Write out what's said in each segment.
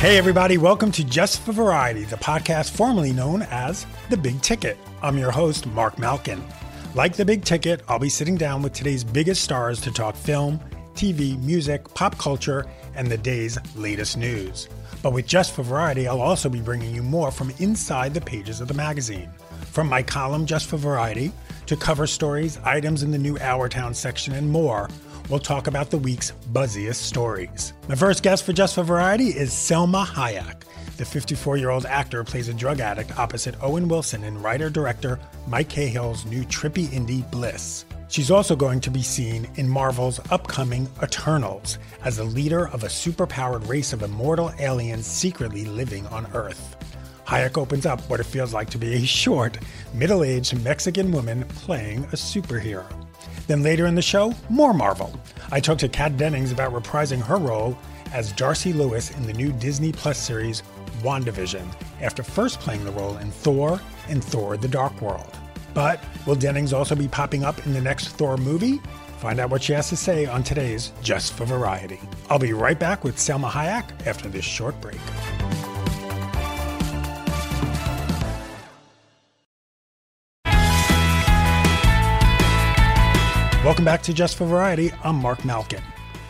Hey, everybody, welcome to Just for Variety, the podcast formerly known as The Big Ticket. I'm your host, Mark Malkin. Like The Big Ticket, I'll be sitting down with today's biggest stars to talk film, TV, music, pop culture, and the day's latest news. But with Just for Variety, I'll also be bringing you more from inside the pages of the magazine. From my column, Just for Variety, to cover stories, items in the new Our Town section, and more we'll talk about the week's buzziest stories. My first guest for Just for Variety is Salma Hayek. The 54 year old actor plays a drug addict opposite Owen Wilson in writer director Mike Cahill's new trippy indie Bliss. She's also going to be seen in Marvel's upcoming Eternals as the leader of a superpowered race of immortal aliens secretly living on Earth. Hayek opens up what it feels like to be a short, middle aged Mexican woman playing a superhero. Then later in the show, more Marvel. I talked to Kat Dennings about reprising her role as Darcy Lewis in the new Disney Plus series WandaVision, after first playing the role in Thor and Thor the Dark World. But will Dennings also be popping up in the next Thor movie? Find out what she has to say on today's Just for Variety. I'll be right back with Salma Hayek after this short break. Welcome back to Just for Variety. I'm Mark Malkin.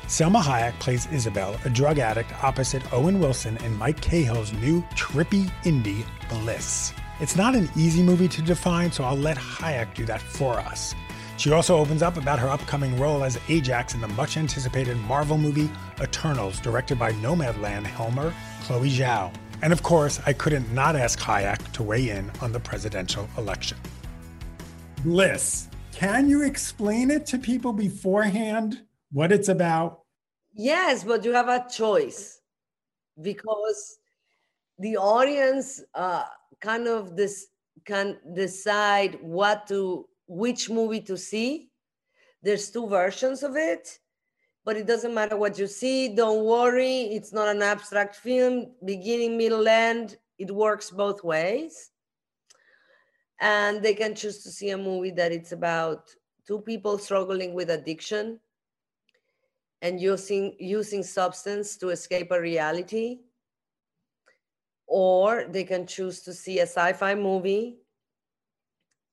Salma Hayek plays Isabel, a drug addict opposite Owen Wilson in Mike Cahill's new trippy indie Bliss. It's not an easy movie to define, so I'll let Hayek do that for us. She also opens up about her upcoming role as Ajax in the much anticipated Marvel movie Eternals, directed by Nomadland Helmer Chloe Zhao. And of course, I couldn't not ask Hayek to weigh in on the presidential election. Bliss. Can you explain it to people beforehand what it's about? Yes, but you have a choice because the audience uh, kind of this can decide what to which movie to see. There's two versions of it, but it doesn't matter what you see. Don't worry, it's not an abstract film. Beginning, middle, end. It works both ways and they can choose to see a movie that it's about two people struggling with addiction and using using substance to escape a reality or they can choose to see a sci-fi movie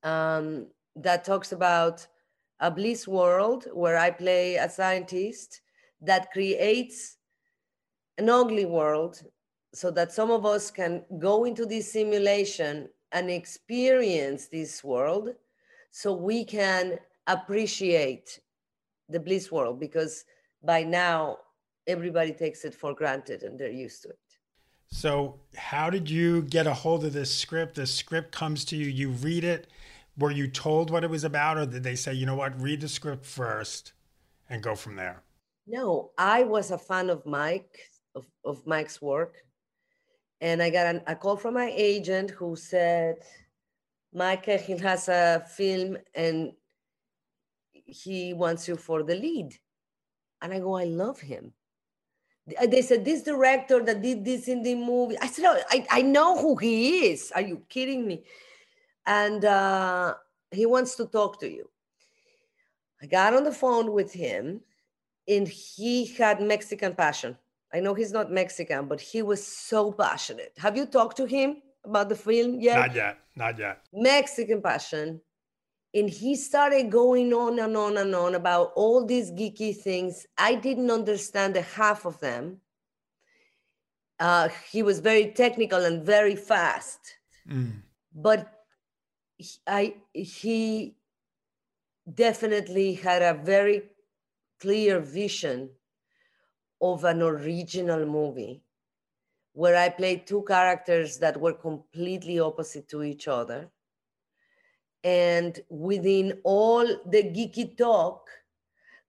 um, that talks about a bliss world where i play a scientist that creates an ugly world so that some of us can go into this simulation and experience this world so we can appreciate the bliss world because by now everybody takes it for granted and they're used to it. So, how did you get a hold of this script? The script comes to you, you read it. Were you told what it was about, or did they say, you know what, read the script first and go from there? No, I was a fan of Mike, of, of Mike's work and I got an, a call from my agent who said, Mike he has a film and he wants you for the lead. And I go, I love him. They said, this director that did this in the movie. I said, oh, I, I know who he is. Are you kidding me? And uh, he wants to talk to you. I got on the phone with him and he had Mexican passion I know he's not Mexican, but he was so passionate. Have you talked to him about the film yet? Not yet. Not yet. Mexican Passion. And he started going on and on and on about all these geeky things. I didn't understand the half of them. Uh, he was very technical and very fast. Mm. But he, I, he definitely had a very clear vision of an original movie where I played two characters that were completely opposite to each other. And within all the geeky talk,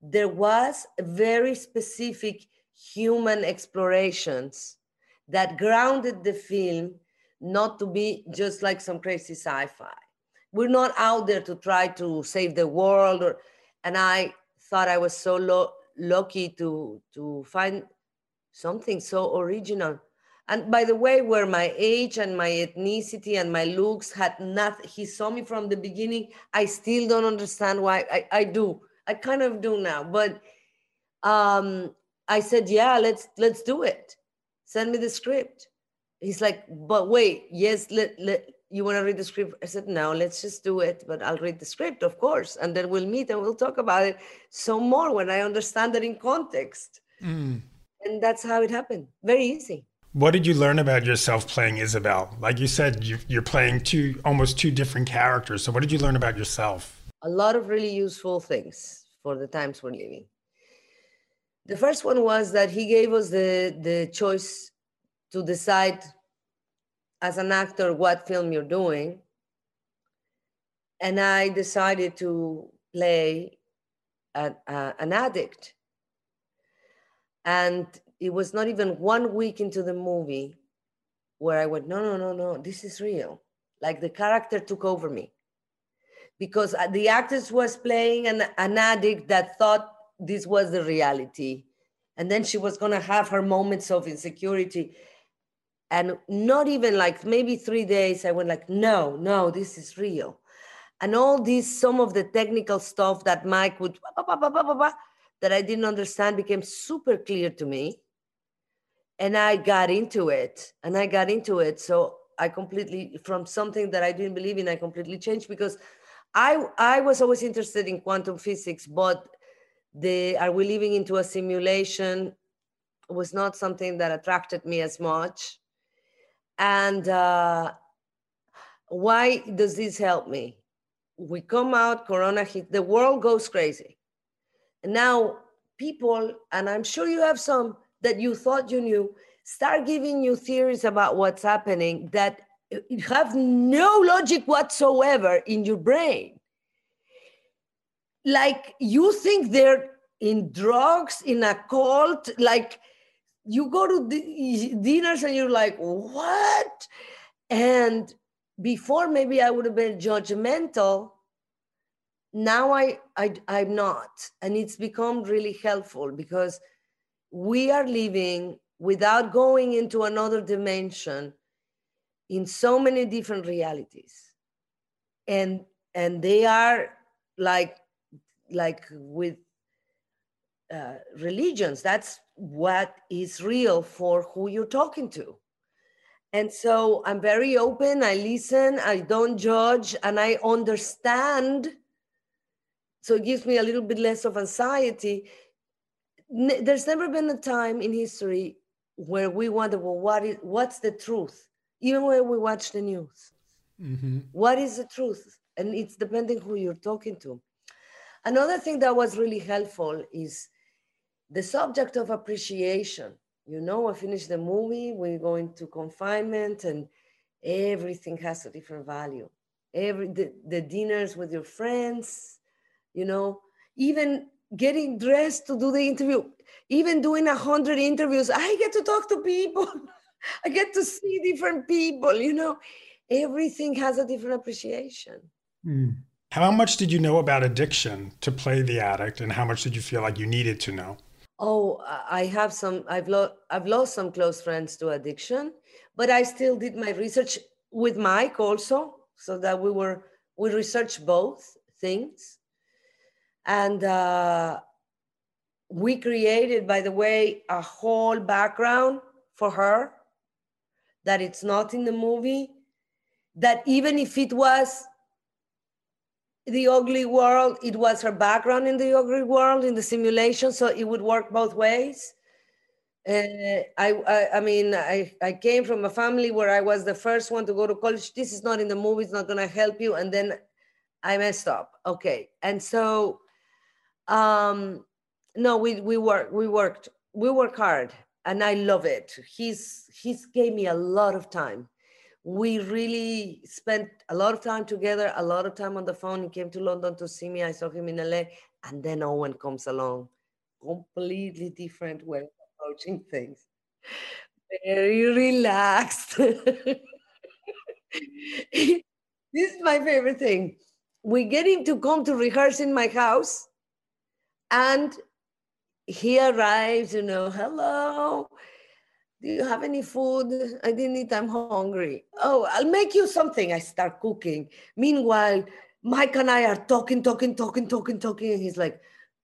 there was very specific human explorations that grounded the film not to be just like some crazy sci-fi. We're not out there to try to save the world or and I thought I was so lo- lucky to to find something so original. And by the way where my age and my ethnicity and my looks had not he saw me from the beginning i still don't understand why. I, I do. I kind of do now. But um i said yeah let's let's do it. Send me the script. He's like but wait yes let, let you want to read the script i said no let's just do it but i'll read the script of course and then we'll meet and we'll talk about it some more when i understand it in context mm. and that's how it happened very easy what did you learn about yourself playing Isabel? Like you said, you, are playing two almost two different characters. So what did you learn about yourself? A lot of really useful things for the times we're living. The first one was that he gave us the, the choice to decide as an actor what film you're doing. And I decided to play a, a, an addict. And it was not even one week into the movie where I went, no, no, no, no, this is real. Like the character took over me because uh, the actress was playing an, an addict that thought this was the reality. And then she was going to have her moments of insecurity. And not even like maybe three days, I went like, no, no, this is real. And all this, some of the technical stuff that Mike would, that I didn't understand became super clear to me and I got into it and I got into it. So I completely from something that I didn't believe in, I completely changed because I I was always interested in quantum physics, but the are we living into a simulation was not something that attracted me as much. And uh, why does this help me? We come out, Corona hit, the world goes crazy. And now people, and I'm sure you have some that you thought you knew start giving you theories about what's happening that have no logic whatsoever in your brain. Like you think they're in drugs, in a cult, like you go to the dinners and you're like, what? And before maybe I would have been judgmental. Now I, I I'm not. And it's become really helpful because we are living without going into another dimension in so many different realities and and they are like like with uh, religions that's what is real for who you're talking to and so i'm very open i listen i don't judge and i understand so it gives me a little bit less of anxiety there's never been a time in history where we wonder, well, what is what's the truth? Even when we watch the news, mm-hmm. what is the truth? And it's depending who you're talking to. Another thing that was really helpful is the subject of appreciation. You know, I finished the movie, we go into confinement, and everything has a different value. Every the, the dinners with your friends, you know, even getting dressed to do the interview, even doing a hundred interviews, I get to talk to people. I get to see different people, you know, everything has a different appreciation. Mm. How much did you know about addiction to play the addict and how much did you feel like you needed to know? Oh, I have some, I've, lo- I've lost some close friends to addiction, but I still did my research with Mike also, so that we were, we researched both things and uh, we created, by the way, a whole background for her that it's not in the movie. that even if it was the ugly world, it was her background in the ugly world in the simulation, so it would work both ways. Uh, I, I, I mean, I, I came from a family where I was the first one to go to college. This is not in the movie; it's not going to help you. And then I messed up. Okay, and so, um, no, we we work, we worked, we work hard, and I love it. He's he's gave me a lot of time we really spent a lot of time together, a lot of time on the phone. He came to London to see me. I saw him in LA. And then Owen comes along. Completely different way of approaching things. Very relaxed. this is my favorite thing. We get him to come to rehearse in my house. And he arrives, you know, hello do you have any food? I didn't eat. I'm hungry. Oh, I'll make you something. I start cooking. Meanwhile, Mike and I are talking, talking, talking, talking, talking. And he's like,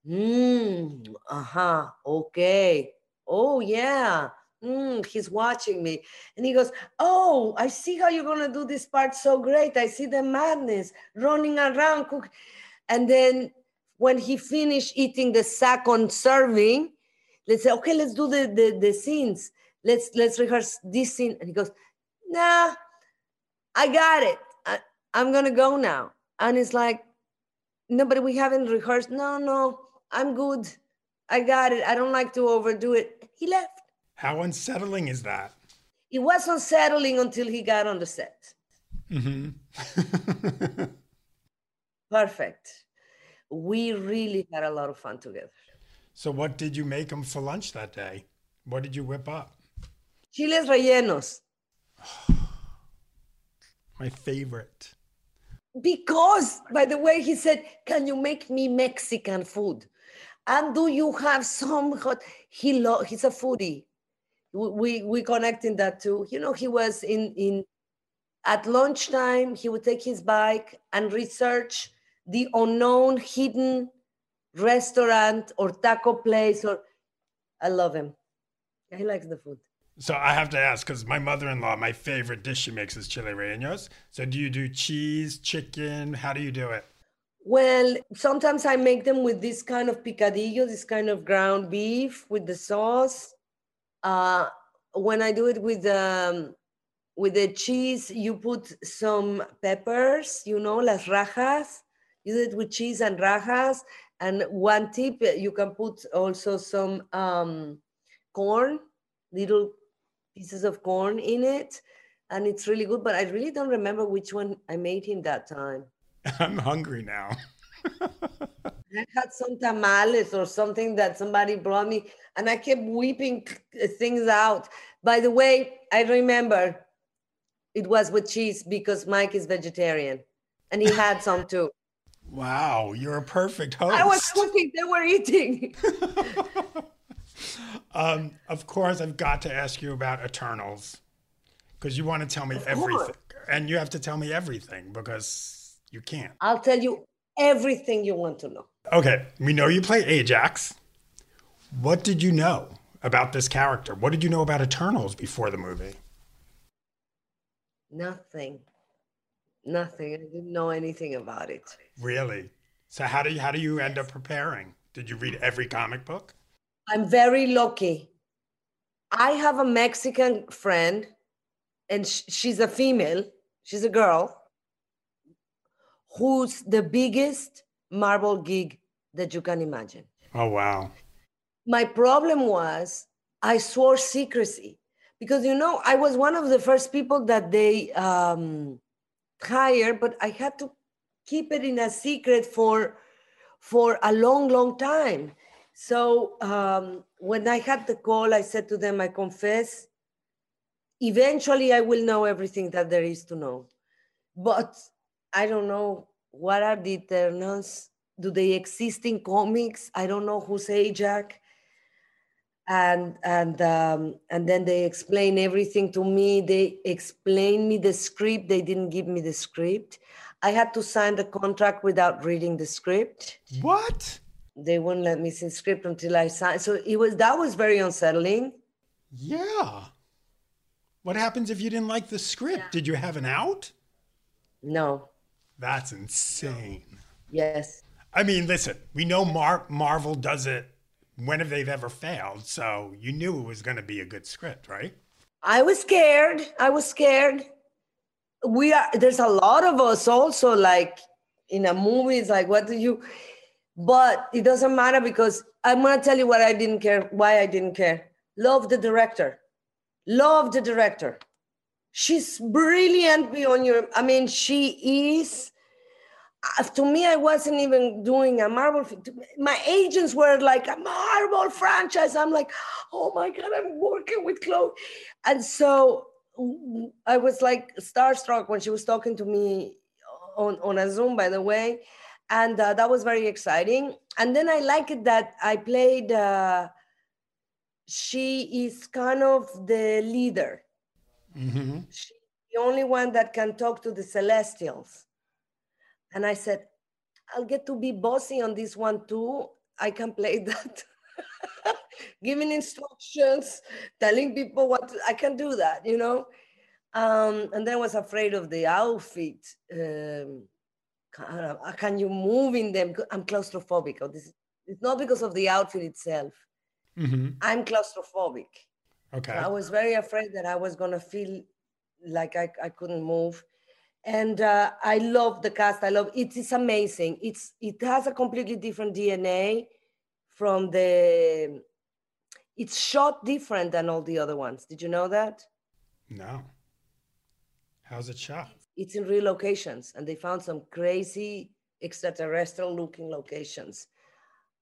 hmm, uh-huh, okay. Oh, yeah. Mm, he's watching me. And he goes, Oh, I see how you're to do this part so great. I see the madness running around. Cook. And then when he finished eating the second serving, let's say, Okay, let's do the, the, the scenes let's let's rehearse this scene. And he goes nah i got it. I, i'm gonna go now. And it's like no but we haven't rehearsed. No no i'm good. I got it. I don't like to overdo it. He left. How unsettling is that? It was unsettling until he got on the set. Mm-hmm. perfect. We really had a lot of fun together. So what did you make him for lunch that day? What did you whip up Chiles rellenos. My favorite. Because, by the way, he said, Can you make me Mexican food? And do you have some hot? He lo- he's a foodie. We we connect in that too. You know, he was in in at lunchtime, he would take his bike and research the unknown hidden restaurant or taco place or I love him. He likes the food. So I have to ask because my mother-in-law, my favorite dish she makes is chile rellenos. So do you do cheese, chicken? How do you do it? Well, sometimes I make them with this kind of picadillo, this kind of ground beef with the sauce. Uh, when I do it with um, with the cheese, you put some peppers, you know, las rajas. You do it with cheese and rajas. And one tip, you can put also some um, corn, little pieces of corn in it and it's really good but i really don't remember which one i made him that time. I'm hungry now. I had some tamales or something that somebody brought me and i kept weeping things out. By the way i remember it was with cheese because mike is vegetarian and he had some too. Wow you're a perfect host i was cooking they were eating um, of course, I've got to ask you about Eternals because you want to tell me of everything, course. and you have to tell me everything because you can't. I'll tell you everything you want to know. Okay, we know you play Ajax. What did you know about this character? What did you know about Eternals before the movie? Nothing. Nothing. I didn't know anything about it. Really? So how do you how do you end up preparing? Did you read every comic book? I'm very lucky. I have a Mexican friend, and sh- she's a female, she's a girl, who's the biggest Marvel gig that you can imagine. Oh, wow. My problem was I swore secrecy because, you know, I was one of the first people that they um, hired, but I had to keep it in a secret for for a long, long time so um, when I had the call, I said to them, I confess, eventually I will know everything that there is to know. But I don't know what are the Eternals? Do they exist in comics? I don't know who's Ajax. And and um, and then they explain everything to me. They explain me the script. They didn't give me the script. I had to sign the contract without reading the script. What? They wouldn't let me see script until I signed. So it was that was very unsettling. Yeah. What happens if you didn't like the script? Yeah. Did you have an out? No. That's insane. Yes. I mean, listen, we know Mar- Marvel does it when have they've ever failed, so you knew it was going to be a good script, right? I was scared. I was scared. We are there's a lot of us also like in a movie. It's like, what do you? But it doesn't matter because I'm gonna tell you what I didn't care. Why I didn't care. Love the director. Love the director. She's brilliant beyond your. I mean, she is uh, to me, I wasn't even doing a Marvel. My agents were like a Marvel franchise. I'm like, oh my god, I'm working with Chloe, and so I was like starstruck when she was talking to me on on a Zoom, by the way, and uh, that was very exciting. And then I like it that I played. Uh, she is kind of the leader. Mm-hmm. She's the only one that can talk to the Celestials and I said, I'll get to be bossy on this one too. I can play that. Giving instructions, telling people what to, I can do that, you know. Um, and then I was afraid of the outfit. Um, can, can you move in them? I'm claustrophobic. Oh, this, it's not because of the outfit itself. Mm-hmm. I'm claustrophobic. Okay. I was very afraid that I was gonna feel like I, I couldn't move and uh, I love the cast. I love it. It's amazing. It's it has a completely different DNA from the. It's shot different than all the other ones. Did you know that? No. How's it shot? It's in real locations, and they found some crazy extraterrestrial-looking locations.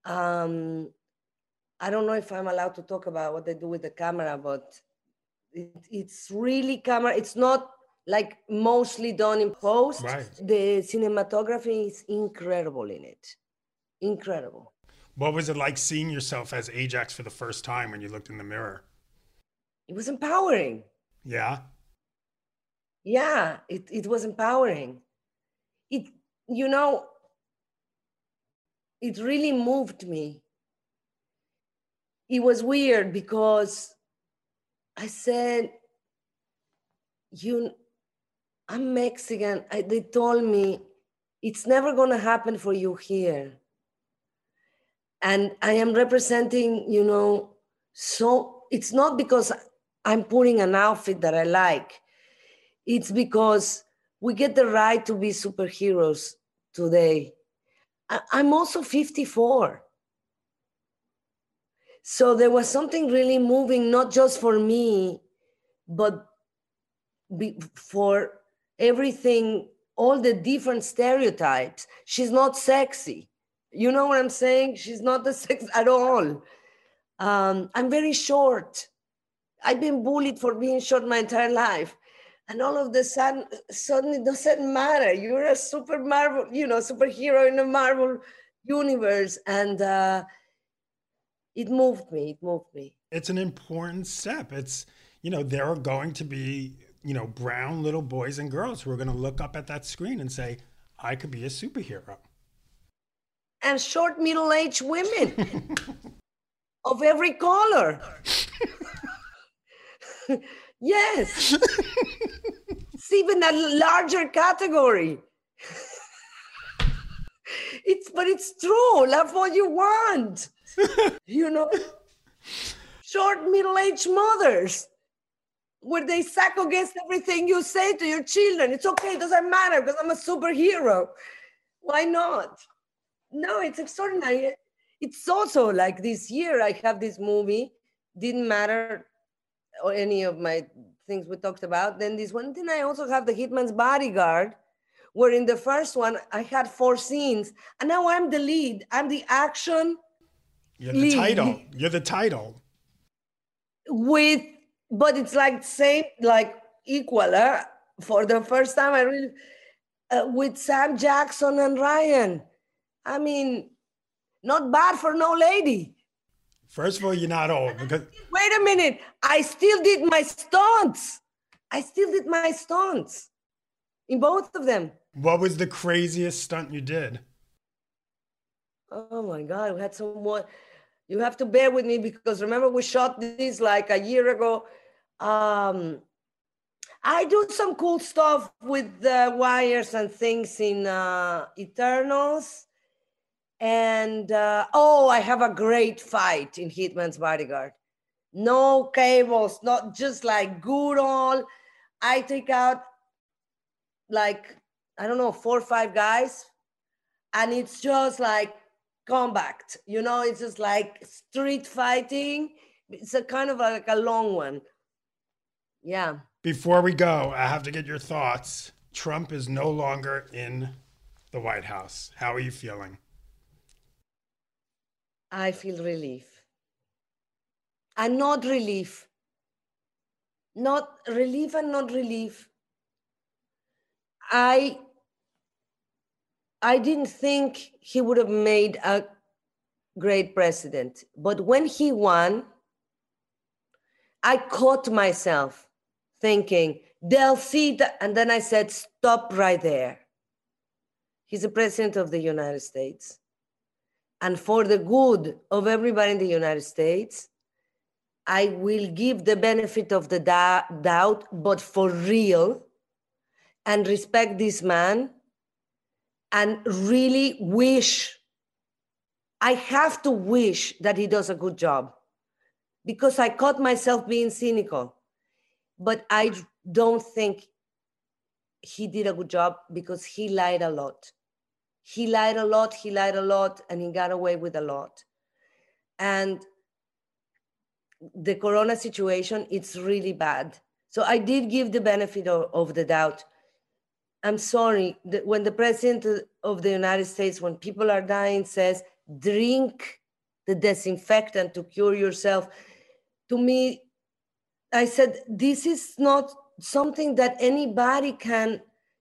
Um, I don't know if I'm allowed to talk about what they do with the camera, but it, it's really camera. It's not like mostly done in post. Right. The cinematography is incredible in it. Incredible. What was it like seeing yourself as Ajax for the first time when you looked in the mirror? It was empowering. Yeah. Yeah, it, it was empowering. It, you know, it really moved me. It was weird because I said, you I'm Mexican. I, they told me it's never going to happen for you here. And I am representing, you know, so it's not because I'm putting an outfit that I like, it's because we get the right to be superheroes today. I'm also 54. So there was something really moving, not just for me, but for everything, all the different stereotypes. She's not sexy. You know what I'm saying? She's not the sex at all. Um, I'm very short. I've been bullied for being short my entire life. And all of the sudden, suddenly doesn't matter. You're a super Marvel, you know, superhero in a Marvel universe. And uh, it moved me. It moved me. It's an important step. It's, you know, there are going to be you know, brown little boys and girls who are going to look up at that screen and say, I could be a superhero. And short middle aged women of every color. yes. it's even a larger category. it's but it's true. Love what you want. you know, short middle-aged mothers where they sack against everything you say to your children. It's okay, it doesn't matter because I'm a superhero. Why not? No, it's extraordinary. It's also like this year, I have this movie, didn't matter or any of my things we talked about. Then this one, then I also have the Hitman's Bodyguard, where in the first one I had four scenes, and now I'm the lead. I'm the action. You're the lead. title. You're the title. With but it's like same like equal eh? for the first time i really uh, with sam jackson and ryan i mean not bad for no lady first of all you're not old because wait a minute. I still did my stunts. I still did my stunts. In both of them. What was the craziest stunt you did? Oh my god we had some more you have to bear with me because remember we shot this like a year ago. Um, I do some cool stuff with the wires and things in uh, Eternals. And uh, oh, I have a great fight in Hitman's Bodyguard. No cables, not just like good old. I take out like, I don't know, four or five guys. And it's just like combat, you know, it's just like street fighting. It's a kind of like a long one. Yeah. Before we go, I have to get your thoughts. Trump is no longer in the White House. How are you feeling? I feel relief. And not relief. Not relief and not relief. I I didn't think he would have made a great president. But when he won, I caught myself thinking, they'll see that. And then I said, stop right there. He's the president of the United States. And for the good of everybody in the United States, I will give the benefit of the doubt, but for real, and respect this man and really wish. I have to wish that he does a good job because I caught myself being cynical but I don't think he did a good job because he lied a lot. He lied a lot, he lied a lot, and he got away with a lot. And the corona situation, it's really bad. So I did give the benefit of, of the doubt. I'm sorry, when the president of the United States, when people are dying, says, drink the disinfectant to cure yourself, to me, I said, this is not something that anybody can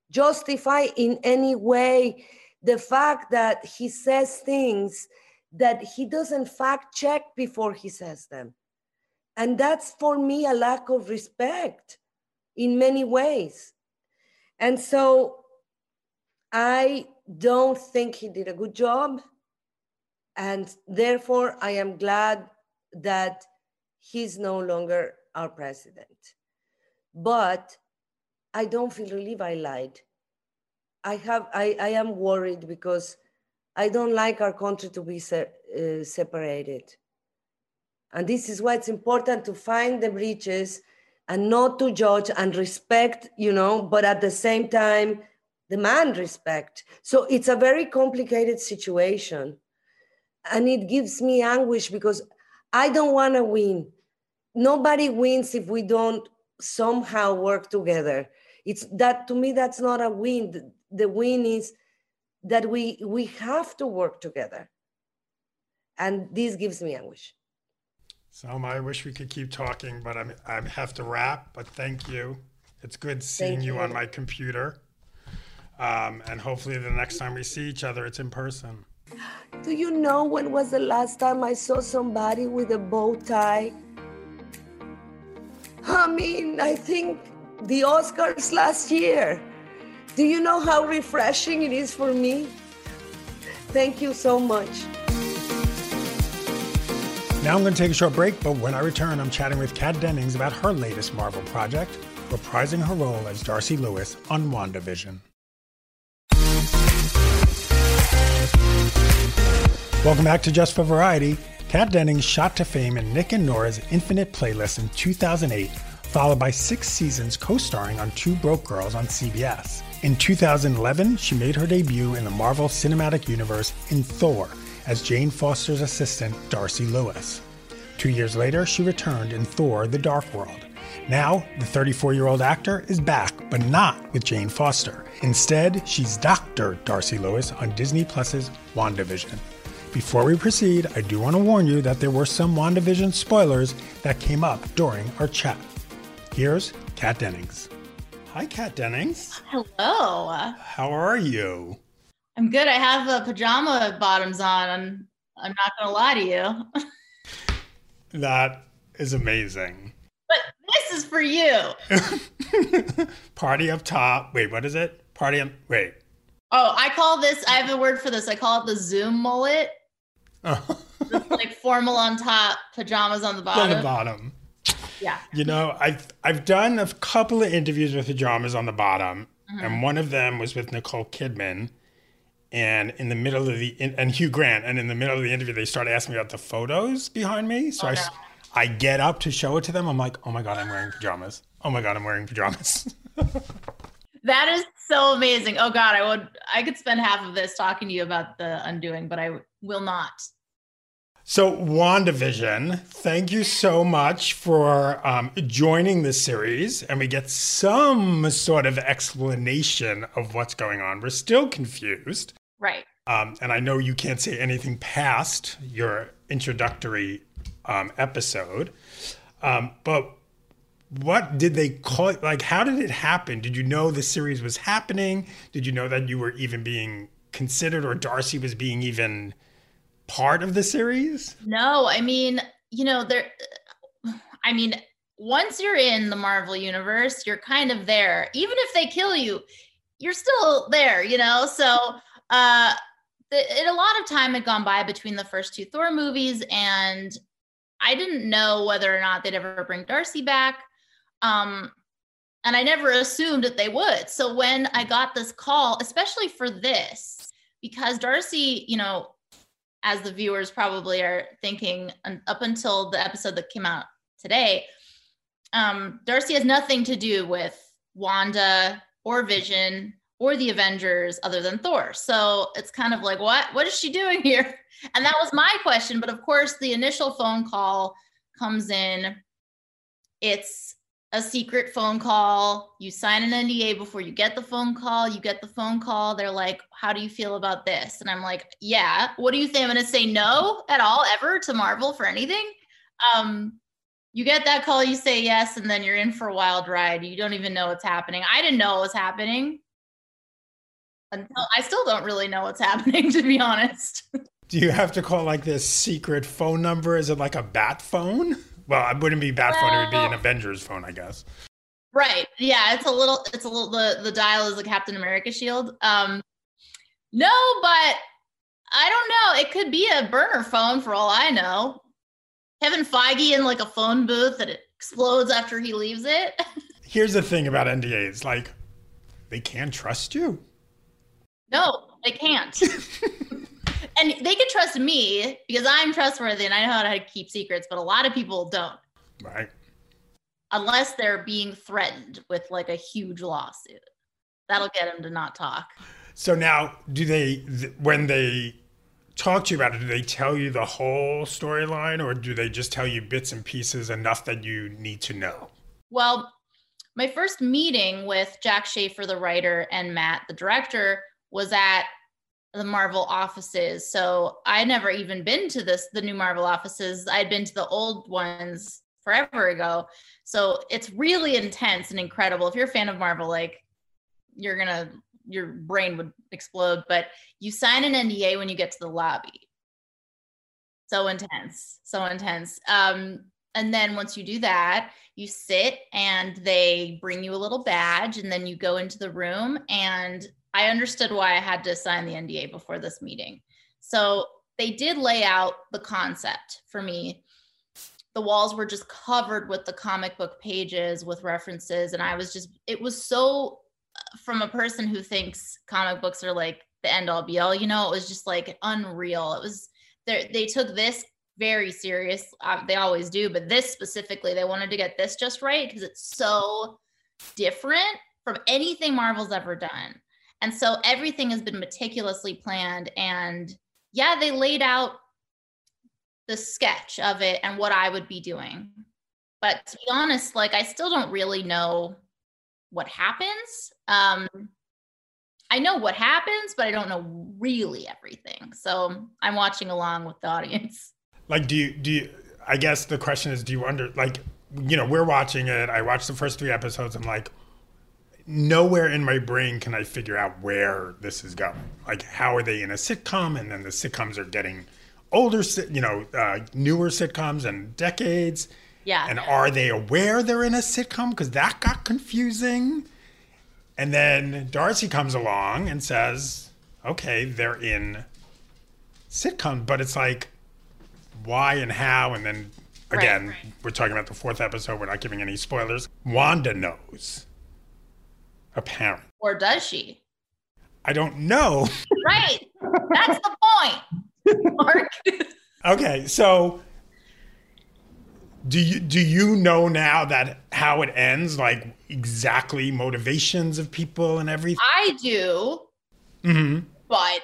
justify in any way. The fact that he says things that he doesn't fact check before he says them. And that's for me a lack of respect in many ways. And so I don't think he did a good job. And therefore, I am glad that he's no longer our president. But I don't feel relieved I lied. I have I, I am worried because I don't like our country to be se- uh, separated. And this is why it's important to find the breaches and not to judge and respect, you know, but at the same time, demand respect. So it's a very complicated situation. And it gives me anguish because I don't want to win nobody wins if we don't somehow work together it's that to me that's not a win the, win is that we we have to work together and this gives me anguish Salma, I wish we could keep talking, but I'm, I have to wrap. But thank you. It's good seeing you. you. on my computer. Um, and hopefully, the next time we see each other, it's in person. Do you know when was the last time I saw somebody with a bow tie I mean, I think the Oscars last year. Do you know how refreshing it is for me? Thank you so much. Now I'm going to take a short break, but when I return, I'm chatting with Kat Dennings about her latest Marvel project, reprising her role as Darcy Lewis on WandaVision. Welcome back to Just for Variety. Kat Dennings shot to fame in Nick and Nora's Infinite Playlist in 2008, followed by six seasons co starring on Two Broke Girls on CBS. In 2011, she made her debut in the Marvel Cinematic Universe in Thor as Jane Foster's assistant, Darcy Lewis. Two years later, she returned in Thor The Dark World. Now, the 34 year old actor is back, but not with Jane Foster. Instead, she's Dr. Darcy Lewis on Disney Plus's WandaVision. Before we proceed, I do want to warn you that there were some WandaVision spoilers that came up during our chat. Here's Kat Dennings. Hi, Kat Dennings. Hello. How are you? I'm good. I have the pajama bottoms on. I'm, I'm not going to lie to you. that is amazing. But this is for you. Party up top. Wait, what is it? Party up. Wait. Oh, I call this, I have a word for this. I call it the Zoom mullet. Oh. like formal on top, pajamas on the bottom. On the bottom. Yeah. You know, I've I've done a couple of interviews with pajamas on the bottom, Mhm. and one of them was with Nicole Kidman. And in the middle of the and Hugh Grant, and in the middle of the interview, they started asking me about the photos behind me. So Oh, I, no. I get up to show it to them. I'm like, oh my god, I'm wearing pajamas. Oh my god, I'm wearing pajamas. That is so amazing. Oh God, I would I could spend half of this talking to you about the undoing, but I will not. So, WandaVision, thank you so much for um, joining the series. And we get some sort of explanation of what's going on. We're still confused. Right. Um, and I know you can't say anything past your introductory um, episode. Um, but what did they call it? Like, how did it happen? Did you know the series was happening? Did you know that you were even being considered or Darcy was being even part of the series? No, I mean, you know, there I mean, once you're in the Marvel universe, you're kind of there. Even if they kill you, you're still there, you know? So, uh the, it, a lot of time had gone by between the first two Thor movies and I didn't know whether or not they'd ever bring Darcy back. Um and I never assumed that they would. So when I got this call, especially for this, because Darcy, you know, as the viewers probably are thinking up until the episode that came out today, um, Darcy has nothing to do with Wanda or Vision or the Avengers other than Thor. So it's kind of like, what? What is she doing here? And that was my question. But of course, the initial phone call comes in. It's a secret phone call. You sign an NDA before you get the phone call. You get the phone call. They're like, How do you feel about this? And I'm like, Yeah. What do you think? I'm going to say no at all, ever to Marvel for anything. Um, you get that call, you say yes, and then you're in for a wild ride. You don't even know what's happening. I didn't know what was happening. Until I still don't really know what's happening, to be honest. Do you have to call like this secret phone number? Is it like a bat phone? Well, it wouldn't be bat phone. It would be an Avengers phone, I guess. Right. Yeah, it's a little it's a little the the dial is a Captain America shield. Um no, but I don't know. It could be a burner phone for all I know. Kevin Feige in like a phone booth that explodes after he leaves it. Here's the thing about NDAs like, they can't trust you. no, they can't. and they can trust me because I'm trustworthy and I know how to keep secrets, but a lot of people don't Right. unless they're being threatened with like a huge lawsuit. That'll get them to not talk. So now, do they, th- when they talk to you about it, do they tell you the whole storyline or do they just tell you bits and pieces enough that you need to know? Well, my first meeting with Jac Schaeffer, the writer, and Matt, the director, was at the Marvel offices. So I never even been to this, the new Marvel offices. I'd been to the old ones forever ago. So it's really intense and incredible. If you're a fan of Marvel, like you're gonna your brain would explode. But you sign an NDA when you get to the lobby. So intense, so intense. Um, and then once you do that, you sit and they bring you a little badge, and then you go into the room. And I understood why I had to sign the NDA before this meeting. So they did lay out the concept for me. The walls were just covered with the comic book pages with references. And I was just, it was so, from a person who thinks comic books are like the end all be all, you know, it was just like unreal. It was, they took this very serious. Uh, they always do, but this specifically, they wanted to get this just right because it's so different from anything Marvel's ever done. And so everything has been meticulously planned. And yeah, they laid out the sketch of it and what I would be doing. But to be honest, like I still don't really know what happens. Um, I know what happens, but I don't know really everything. So I'm watching along with the audience. Like, do you, do you, I guess the question is, do you under, like, you know, we're watching it. I watched the first three episodes. I'm like, nowhere in my brain can I figure out where this is going. Like, how are they in a sitcom? And then the sitcoms are getting older, you know, uh, newer sitcoms and decades. Yeah. And are they aware they're in a sitcom? Because that got confusing. And then Darcy comes along and says, okay, they're in sitcom, but it's like, why and how? And then again, right. we're talking about the fourth episode. We're not giving any spoilers. Wanda knows. Apparently. Or does she? I don't know. Right. That's the point. Mark. Okay, so do you do you know now that how it ends, like exactly motivations of people and everything? I do, hmm but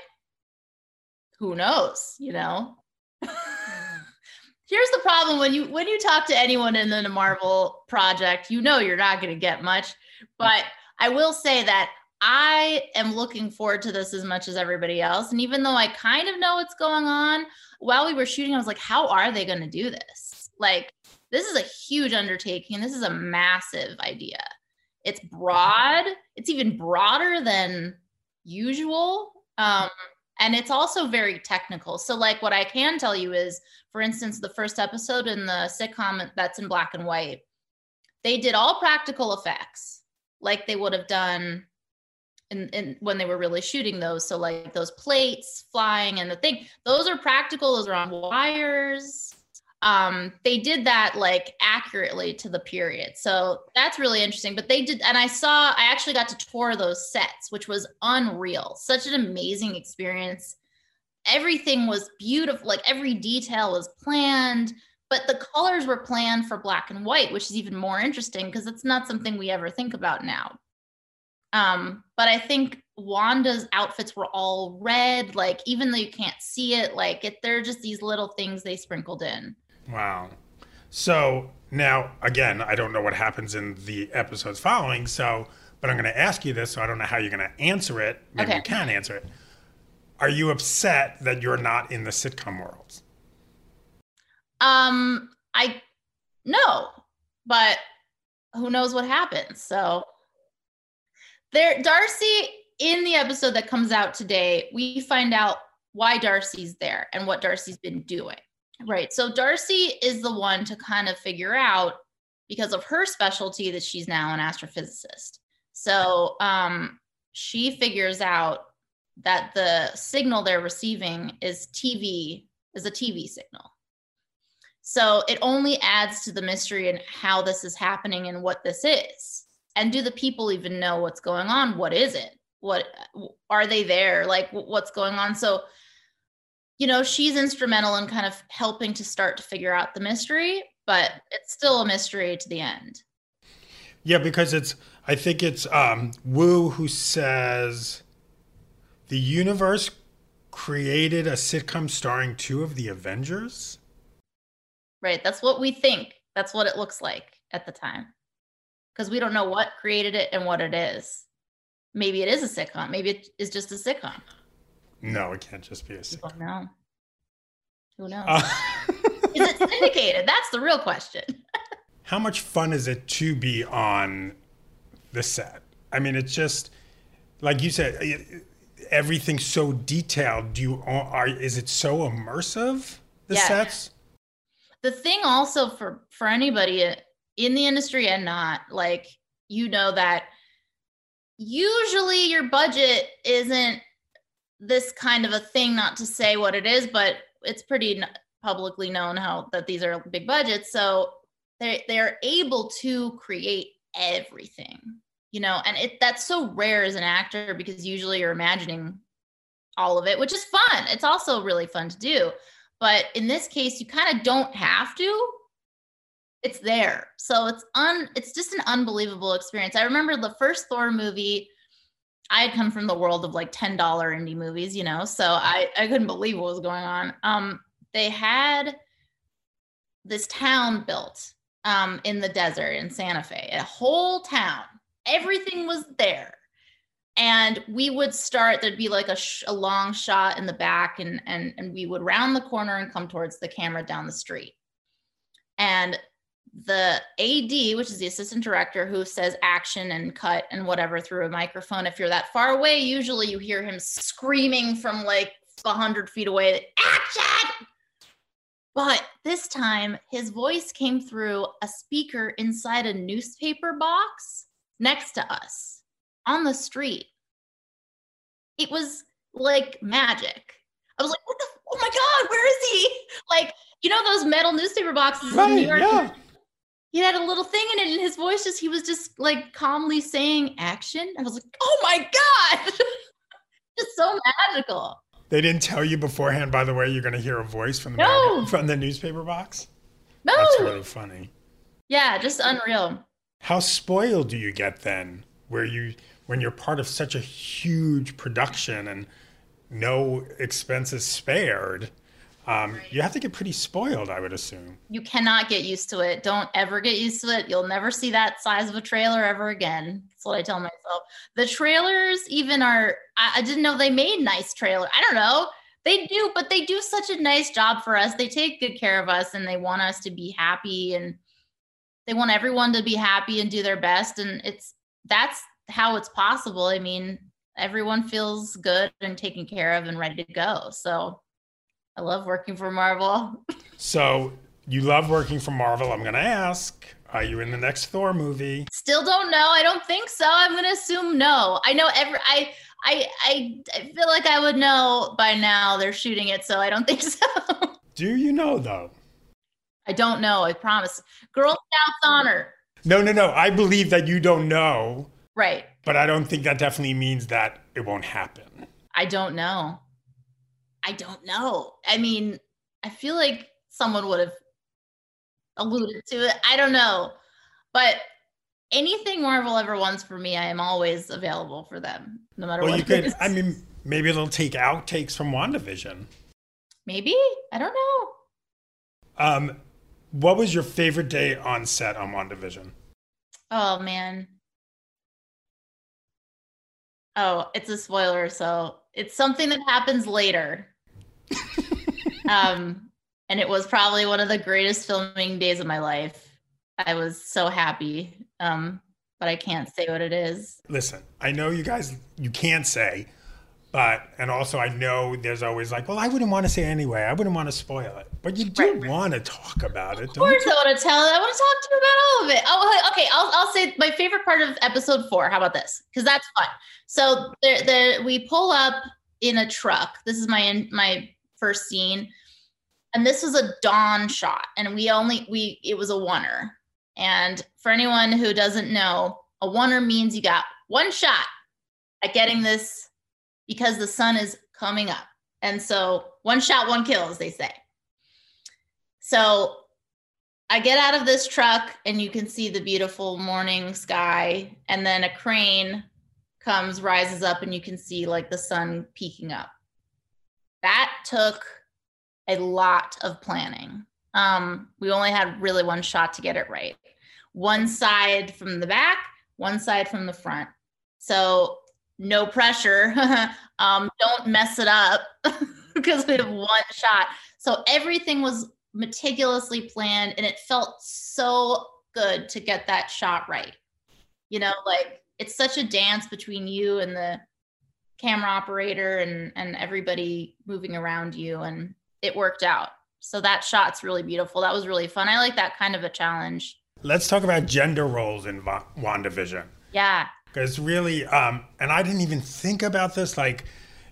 who knows, you know? Here's the problem when you when you talk to anyone in the Marvel project, you know you're not going to get much, but I will say that I am looking forward to this as much as everybody else. And even though I kind of know what's going on, while we were shooting, I was like, how are they going to do this? Like, this is a huge undertaking. This is a massive idea. It's broad, it's even broader than usual. Um, and it's also very technical. So, like, what I can tell you is, for instance, the first episode in the sitcom that's in black and white, they did all practical effects like they would have done in, in when they were really shooting those. So like those plates flying and the thing, those are practical. Those are on wires. Um, they did that like accurately to the period. So that's really interesting. But they did, and I saw, I actually got to tour those sets, which was unreal. Such an amazing experience. Everything was beautiful. Like every detail was planned but the colors were planned for black and white which is even more interesting because it's not something we ever think about now um, but I think Wanda's outfits were all red, like even though you can't see it, like it, they're just these little things they sprinkled in. Wow. So now, again, I don't know what happens in the episodes following. So, but I'm going to ask you this. So I don't know how you're going to answer it. Maybe Okay. you can answer it. Are you upset that you're not in the sitcom world? Um, I no, but who knows what happens? So there, Darcy in the episode that comes out today, we find out why Darcy's there and what Darcy's been doing. Right. So Darcy is the one to kind of figure out because of her specialty that she's now an astrophysicist. So um, she figures out that the signal they're receiving is TV, is a TV signal. So it only adds to the mystery and how this is happening and what this is. And do the people even know what's going on? What is it? What are they there? Like what's going on? So, you know, she's instrumental in kind of helping to start to figure out the mystery, but it's still a mystery to the end. Yeah, because it's, I think it's um, Woo who says the universe created a sitcom starring two of the Avengers. Right. That's what we think. That's what it looks like at the time. Because we don't know what created it and what it is. Maybe it is a sitcom. Maybe it is just a sitcom. No, it can't just be a sitcom. Don't. Who knows? Uh, is it syndicated? That's the real question. how much fun is it to be on the set? I mean, it's just like you said, it- everything's so detailed. Do you are is it so immersive? The Yeah. sets. The thing also for for anybody in the industry and not like you know that usually your budget isn't this kind of a thing not to say what it is but it's pretty publicly known how that these are big budgets. So they they're able to create everything you know and it that's so rare as an actor because usually you're imagining all of it which is fun. It's also really fun to do but in this case you kind of don't have to. It's there. So it's un it's just an unbelievable experience. I remember the first thor movie i had come from the world of like $10 indie movies you know so i i couldn't believe what was going on. Um they had this town built um in the desert in santa fe a whole town. Everything was there and we would start there'd be like a, sh- a long shot in the back and and and we would round the corner and come towards the camera down the street. And the ad which is the assistant director who says action and cut and whatever through a microphone if you're that far away usually you hear him screaming from like 100 feet away action! But this time his voice came through a speaker inside a newspaper box next to us on the street. It was like magic. I was like, what the, oh my God, where is he? Like, you know those metal newspaper boxes in New York. yeah. He had a little thing in it, and his voice just he was just like calmly saying action. I was like, oh my god, just so magical. They didn't tell you beforehand, by the way, you're going to hear a voice from the No. mag- from the newspaper box. No, That's really funny. yeah, just unreal. How spoiled do you get then, where you when you're part of such a huge production and no expenses spared? Um, you have to get pretty spoiled, I would assume. You cannot get used to it. Don't ever get used to it. You'll never see that size of a trailer ever again. That's what I tell myself. The trailers even are. I, I didn't know they made nice trailer. I don't know. They do, but they do such a nice job for us. They take good care of us, and they want us to be happy, and they want everyone to be happy and do their best. And it's that's how it's possible. I mean, everyone feels good and taken care of and ready to go. So I love working for Marvel. So you love working for Marvel. I'm going to ask, are you in the next Thor movie? Still don't know. I don't think so. I'm gonna assume no. I know every I I I, I feel like I would know by now they're shooting it, so I don't think so. Do you know though? I don't know. I promise. Girl Scouts honor. No, no, no. I believe that you don't know, Right. but I don't think that definitely means that it won't happen. I don't know. I don't know. I mean, I feel like someone would have alluded to it. I don't know. But anything Marvel ever wants for me, I am always available for them, no matter Well, what. you could. I mean, maybe they'll take outtakes from WandaVision. Maybe. I don't know. Um, what was your favorite day on set on WandaVision? Oh man. Oh, it's a spoiler, so it's something that happens later. um, and it was probably one of the greatest filming days of my life. I was so happy. Um, but I can't say what it is. Listen, I know you guys, you can't say, but, and also I know there's always like, well, I wouldn't want to say anyway. I wouldn't want to spoil it. But you do want to talk about it, Of don't course, you? I want to tell. I want to talk to you about all of it. Oh, okay. I'll I'll say my favorite part of episode four. How about this? Because that's fun. So the the we pull up in a truck. This is my my first scene, and this was a dawn shot, and we only we it was a oneer. And for anyone who doesn't know, a oneer means you got one shot at getting this because the sun is coming up, and so one shot, one kill, as they say. So I get out of this truck and you can see the beautiful morning sky. And then a crane comes, rises up, and you can see like the sun peeking up. That took a lot of planning. Um, we only had really one shot to get it right. One side from the back, one side from the front. So no pressure. um, don't mess it up because we have one shot. So everything was meticulously planned and it felt so good to get that shot right. You know, like it's such a dance between you and the camera operator and and everybody moving around you and it worked out. So that shot's really beautiful. That was really fun. I like that kind of a challenge. Let's talk about gender roles in Va- WandaVision. Yeah. Because really, um, and I didn't even think about this. Like,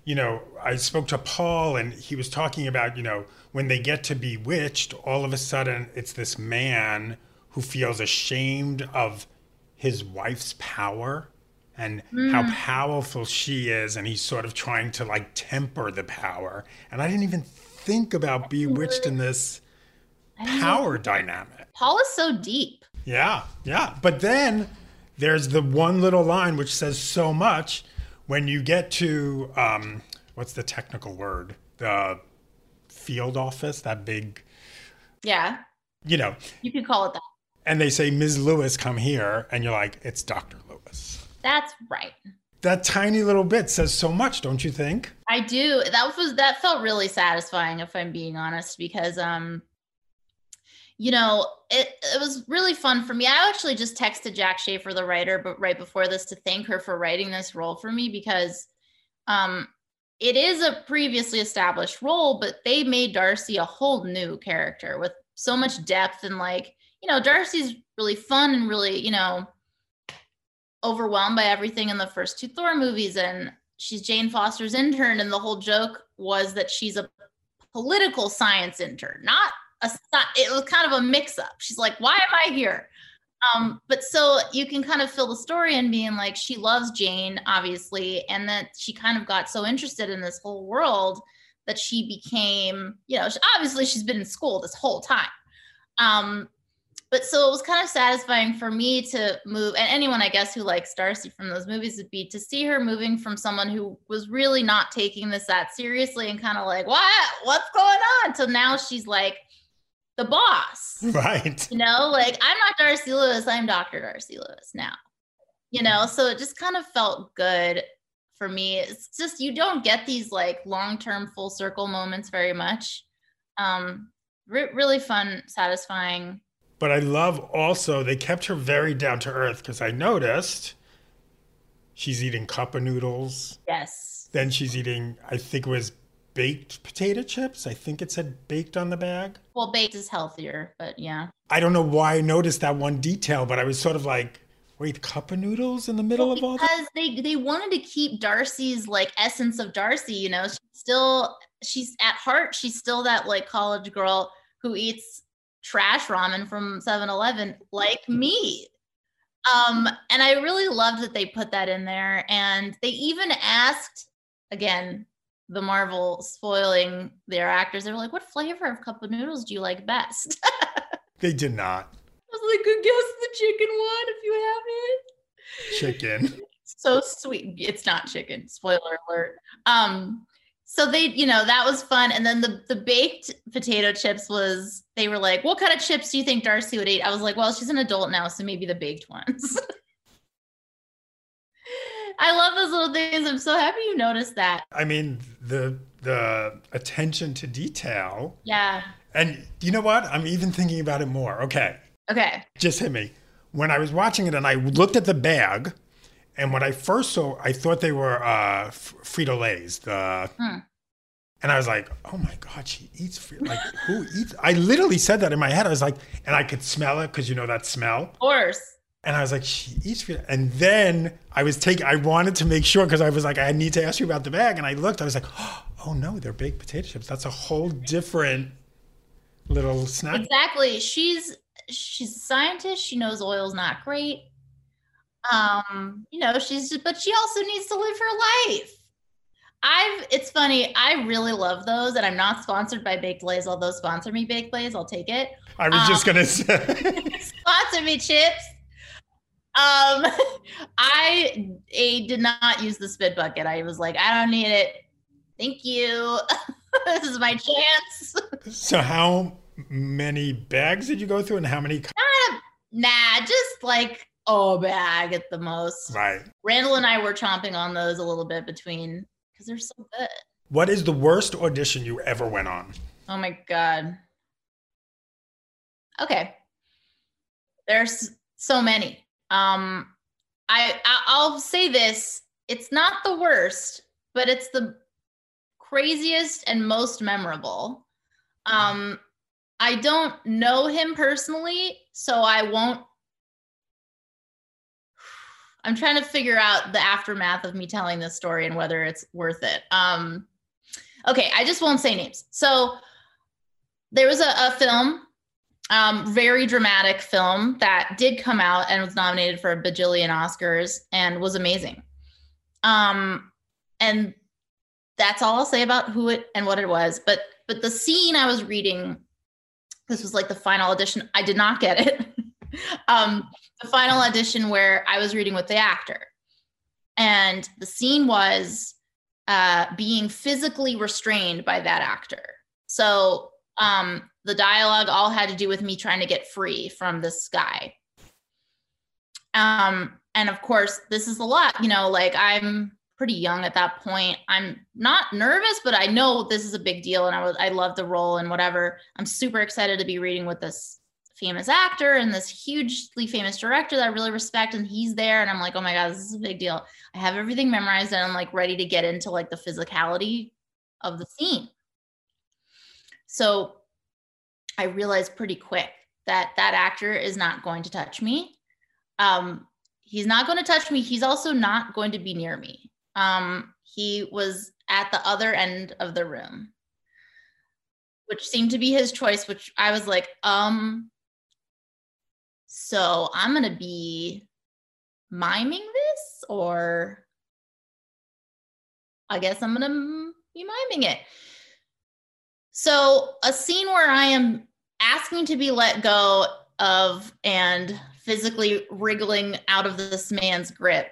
you know, I spoke to Paul and he was talking about, you know, when they get to Bewitched, all of a sudden it's this man who feels ashamed of his wife's power and how Mm. powerful she is. And he's sort of trying to like temper the power. And I didn't even think about Bewitched in this power dynamic. Paul is so deep. Yeah, yeah. But then there's the one little line which says so much when you get to um, what's the technical word? The field office, that big, Yeah. you know, You can call it that. and they say, Ms. Lewis, come here. And you're like, it's Dr. Lewis. That's right. That tiny little bit says so much, don't you think? I do. That was that felt really satisfying if I'm being honest because um you know, it it was really fun for me. I actually just texted Jac Schaeffer the writer but right before this to thank her for writing this role for me because um it is a previously established role but they made Darcy a whole new character with so much depth and like, you know, Darcy's really fun and really, you know, overwhelmed by everything in the first two Thor movies and she's Jane Foster's intern and the whole joke was that she's a political science intern, not a it was kind of a mix up. She's like, why am I here? Um, but so you can kind of fill the story in being like she loves Jane, obviously, and that she kind of got so interested in this whole world that she became, you know, obviously she's been in school this whole time. Um, but so it was kind of satisfying for me to move and anyone i guess who likes darcy from those movies would be to see her moving from someone who was really not taking this that seriously and kind of like what what's going on to now she's like the boss. Right. You know like i'm not darcy lewis i'm dr darcy lewis now. You know so it just kind of felt good for me. It's just you don't get these like long-term full circle moments very much. Um re- really fun satisfying. But I love also they kept her very down to earth because I noticed she's eating cup of noodles. Yes. Then she's eating, I think it was baked potato chips. I think it said baked on the bag. Well, baked is healthier, but yeah. I don't know why I noticed that one detail, but I was sort of like, wait, cup of noodles in the middle well, of all that? Because they they wanted to keep Darcy's like essence of Darcy, you know. She's still she's at heart, she's still that like college girl who eats trash ramen from 7-Eleven like me. Um, and I really loved that they put that in there. And they even asked, again, the Marvel spoiling their actors. They were like, what flavor of cup of noodles do you like best? they did not. I was like, "Good guess the chicken one if you have it. Chicken. so sweet. It's not chicken. Spoiler alert. Um, so they you know that was fun and then the the baked potato chips was they were like what kind of chips do you think darcy would eat i was like well she's an adult now so maybe the baked ones i love those little things i'm so happy you noticed that i mean the the attention to detail yeah and you know what i'm even thinking about it more okay okay just hit me when i was watching it and i looked at the bag and when I first saw, I thought they were uh, Frito Lay's. The hmm. and I was like, oh my god, she eats like who eats? I literally said that in my head. I was like, and I could smell it because you know that smell. Of course. And I was like, she eats. And then I was taking. I wanted to make sure because I was like, I need to ask you about the bag. And I looked. I was like, oh no, they're baked potato chips. That's a whole different little snack. Exactly. She's she's a scientist. She knows oil's not great um, you know, she's just, but she also needs to live her life. I've, it's funny, I really love those, and I'm not sponsored by Baked Lays, although sponsor me Baked Lays, I'll take it. I was um, just gonna say, sponsor me chips. Um, I a, did not use the spit bucket. I was like, I don't need it. Thank you. this is my chance. so, how many bags did you go through, and how many? Nah, nah just like a bag at the most. Right. Randall and I were chomping on those a little bit between because they're so good. What is the worst audition you ever went on? Oh my god. Okay. There's so many. Um I I'll say this, it's not the worst, but it's the craziest and most memorable. Um I don't know him personally, so I won't I'm trying to figure out the aftermath of me telling this story and whether it's worth it. Um, okay, I just won't say names. So there was a, a film, um, very dramatic film that did come out and was nominated for a bajillion Oscars and was amazing. Um, and that's all I'll say about who it and what it was. But but the scene I was reading, this was like the final audition. I did not get it. um, the final audition where I was reading with the actor. And the scene was uh, being physically restrained by that actor. So um, the dialogue all had to do with me trying to get free from this guy. Um, and of course, this is a lot, you know, like I'm pretty young at that point. I'm not nervous, but I know this is a big deal and I was I love the role and whatever. I'm super excited to be reading with this famous actor and this hugely famous director that I really respect. And he's there. And I'm like, oh my God, this is a big deal. I have everything memorized and I'm like ready to get into like the physicality of the scene. So I realized pretty quick that that actor is not going to touch me. Um, he's not going to touch me. He's also not going to be near me. Um, he was at the other end of the room. which seemed to be his choice, which I was like, um, so I'm going to be miming this, or I guess I'm going to be miming it. So, a scene where I am asking to be let go of and physically wriggling out of this man's grip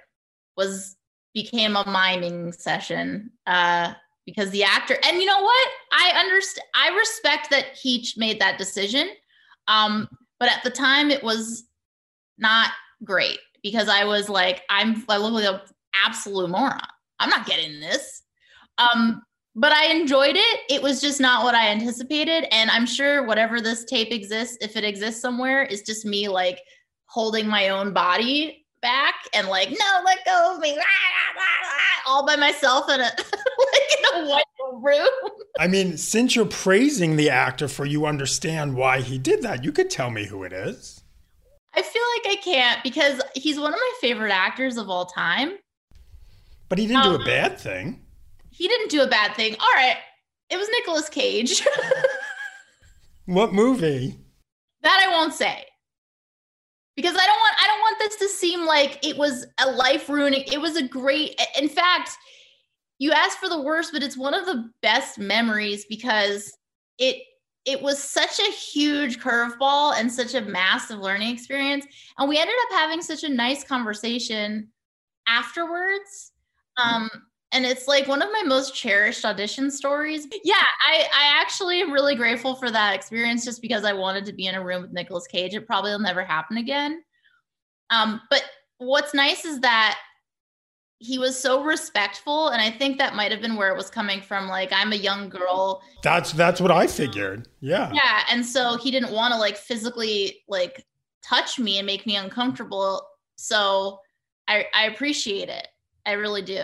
was became a miming session uh, because the actor and you know what? I understand i respect that he made that decision um, but at the time it was not great because i was like i'm i look like an absolute moron. I'm not getting this. Um, but i enjoyed it it was just not what i anticipated and i'm sure whatever this tape exists if it exists somewhere is just me like holding my own body back and like no let go of me all by myself in a like in a white room I mean, since you're praising the actor for you understand why he did that, you could tell me who it is. I feel like I can't because he's one of my favorite actors of all time. But he didn't Um, do a bad thing. He didn't do a bad thing. All right. It was Nicolas Cage. What movie? that I won't say. Because I don't want I don't want this to seem like it was a life ruining. It was a great in fact, you asked for the worst, but it's one of the best memories because it it was such a huge curveball and such a massive learning experience. And we ended up having such a nice conversation afterwards. Um, and it's like one of my most cherished audition stories. Yeah, I, I actually am really grateful for that experience just because I wanted to be in a room with Nicolas Cage. It probably will never happen again. Um, but what's nice is that he was so respectful, and I think that might have been where it was coming from. Like, I'm a young girl. That's that's what I figured. Yeah. Yeah. And so he didn't want to like physically like touch me and make me uncomfortable. So I I appreciate it. I really do.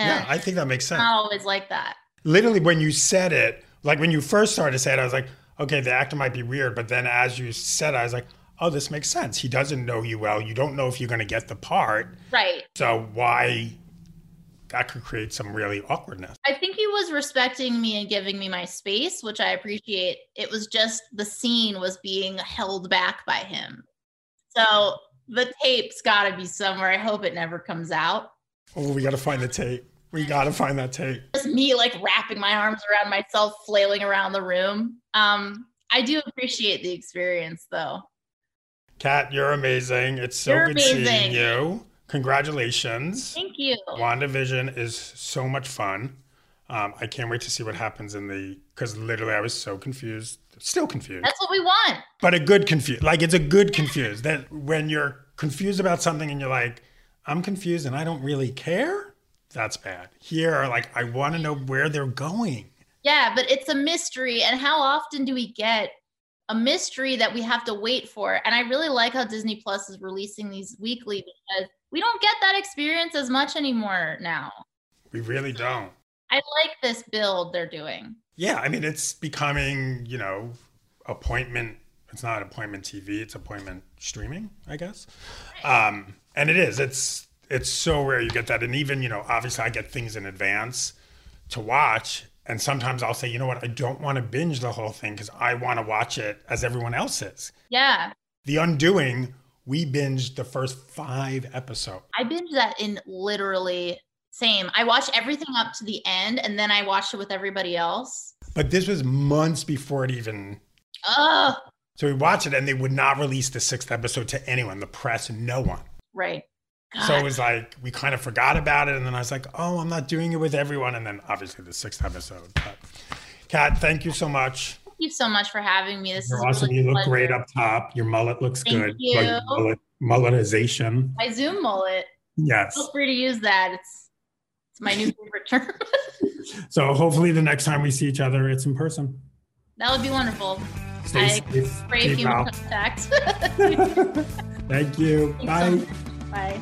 And Yeah, I think that makes sense. not always like that. Literally, when you said it, like when you first started to say it, I was like, okay, the actor might be weird. But then as you said it, I was like, oh, this makes sense. He doesn't know you well. You don't know if you're going to get the part. Right. So why that could create some really awkwardness. I think he was respecting me and giving me my space, which I appreciate. It was just the scene was being held back by him. So the tape's got to be somewhere. I hope it never comes out. Oh, we got to find the tape. We got to find that tape. Just me like wrapping my arms around myself, flailing around the room. Um, I do appreciate the experience though. Kat, you're amazing. It's so You're good seeing amazing. you. Congratulations. Thank you. WandaVision is so much fun. Um, I can't wait to see what happens in the because literally I was so confused, still confused, That's what we want. but a good confused. Like it's a good confused. That when you're confused about something and you're like, I'm confused and I don't really care. That's bad. Here, like I want to know where they're going. Yeah, but it's a mystery. And how often do we get a mystery that we have to wait for? And I really like how Disney Plus is releasing these weekly because we don't get that experience as much anymore now. We really don't. I like this build they're doing. Yeah, I mean it's becoming, you know, appointment. It's not appointment TV. It's appointment streaming, I guess. Um, and it is. It's it's so rare you get that. And even you know, obviously, I get things in advance to watch, and sometimes I'll say, you know what, I don't want to binge the whole thing because I want to watch it as everyone else is. Yeah. The Undoing, we binged the first five episodes. I binge that in literally same. I watch everything up to the end and then I watch it with everybody else. But this was months before it even. Oh, So we watched it, and they would not release the sixth episode to anyone, the press, no one. right. So it was like we kind of forgot about it, and then I was like, "Oh, I'm not doing it with everyone." And then obviously the sixth episode. But Kat, thank you so much. Thank you so much for having me. This You're is awesome. really You look great up top. Your mullet looks Thank good. you. Like mullet, mulletization. My Zoom mullet. Yes. Feel free to use that. It's it's my new favorite term. So hopefully the next time we see each other, it's in person. that would be wonderful. Stay I safe. Keep human contact. Thank you. Thanks Bye. much. Bye.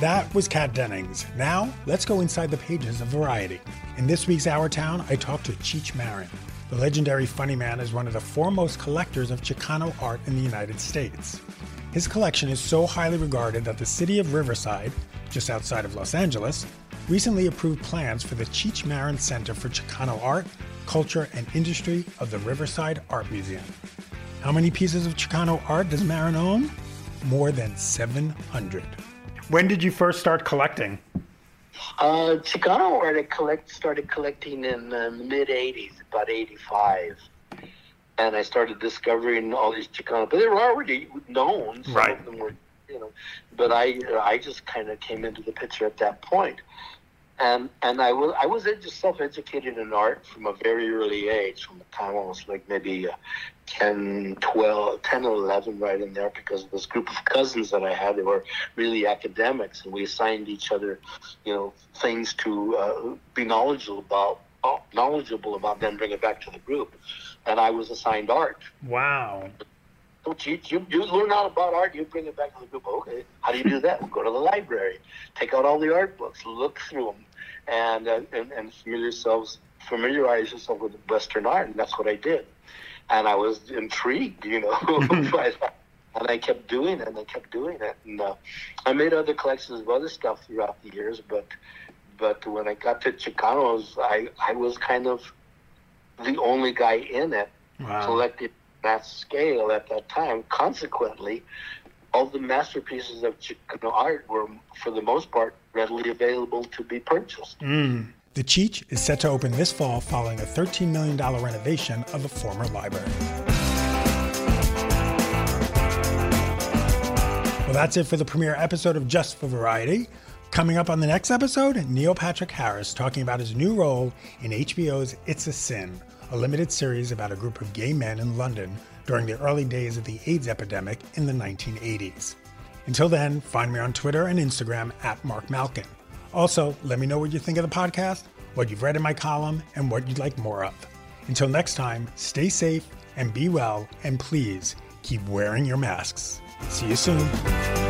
That was Kat Dennings. Now, let's go inside the pages of Variety. In this week's Our Town, I talked to Cheech Marin. The legendary funny man is one of the foremost collectors of Chicano art in the United States. His collection is so highly regarded that the city of Riverside, just outside of Los Angeles, recently approved plans for the Cheech Marin Center for Chicano Art, culture, and industry of the Riverside Art Museum. How many pieces of Chicano art does Marin own? More than 700. When did you first start collecting? Uh, Chicano art I collect, started collecting in uh, the mid 80s, about 85. And I started discovering all these Chicano, but they were already known. Some Right. of them were, you know, but I, I just kind of came into the picture at that point. And, and I was I was just self-educated in art from a very early age, from the time I was like maybe uh, 10, 12, 10 or 11 right in there because of this group of cousins that I had. They were really academics and we assigned each other, you know, things to uh, be knowledgeable about, knowledgeable about, then bring it back to the group. And I was assigned art. Wow. Don't you, you, you learn all about art, you bring it back to the group. Okay, how do you do that? We'll go to the library, take out all the art books, look through them, and, uh, and, and familiar yourselves, familiarize yourself with Western art. And that's what I did and I was intrigued, you know, by that. And I kept doing it, and I kept doing it, and uh, I made other collections of other stuff throughout the years. But, but when I got to Chicanos, I I was kind of the only guy in it Wow. collected that scale at that time. Consequently, all the masterpieces of Chicano art were, for the most part, readily available to be purchased. Mm. The Cheech is set to open this fall following a $13 million renovation of a former library. Well, that's it for the premiere episode of Just for Variety. Coming up on the next episode, Neil Patrick Harris talking about his new role in HBO's It's a Sin, a limited series about a group of gay men in London during the early days of the AIDS epidemic in the 1980s. Until then, find me on Twitter and Instagram at Marc Malkin. Also, let me know what you think of the podcast, what you've read in my column, and what you'd like more of. Until next time, stay safe and be well, and please keep wearing your masks. See you soon.